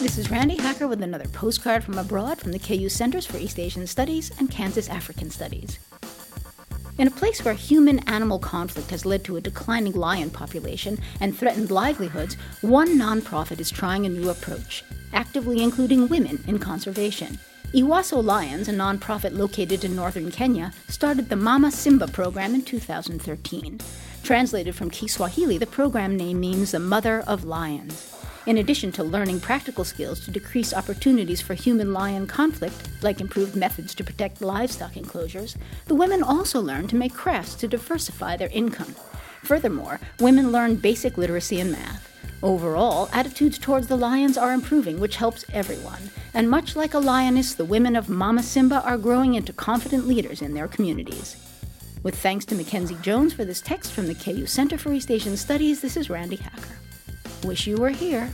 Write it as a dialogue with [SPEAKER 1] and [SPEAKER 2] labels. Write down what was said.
[SPEAKER 1] This is Randi Hacker with another postcard from abroad from the KU Centers for East Asian Studies and Kansas African Studies. In a place where human animal conflict has led to a declining lion population and threatened livelihoods, one nonprofit is trying a new approach, actively including women in conservation. Ewaso Lions, a nonprofit located in northern Kenya, started the Mama Simba program in 2013. Translated from Kiswahili, the program name means the Mother of Lions. In addition to learning practical skills to decrease opportunities for human lion conflict, like improved methods to protect livestock enclosures, the women also learn to make crafts to diversify their income. Furthermore, women learn basic literacy and math. Overall, attitudes towards the lions are improving, which helps everyone. And much like a lioness, the women of Mama Simba are growing into confident leaders in their communities. With thanks to Mackenzie Jones for this text from the KU Center for East Asian Studies, this is Randi Hacker. Wish you were here.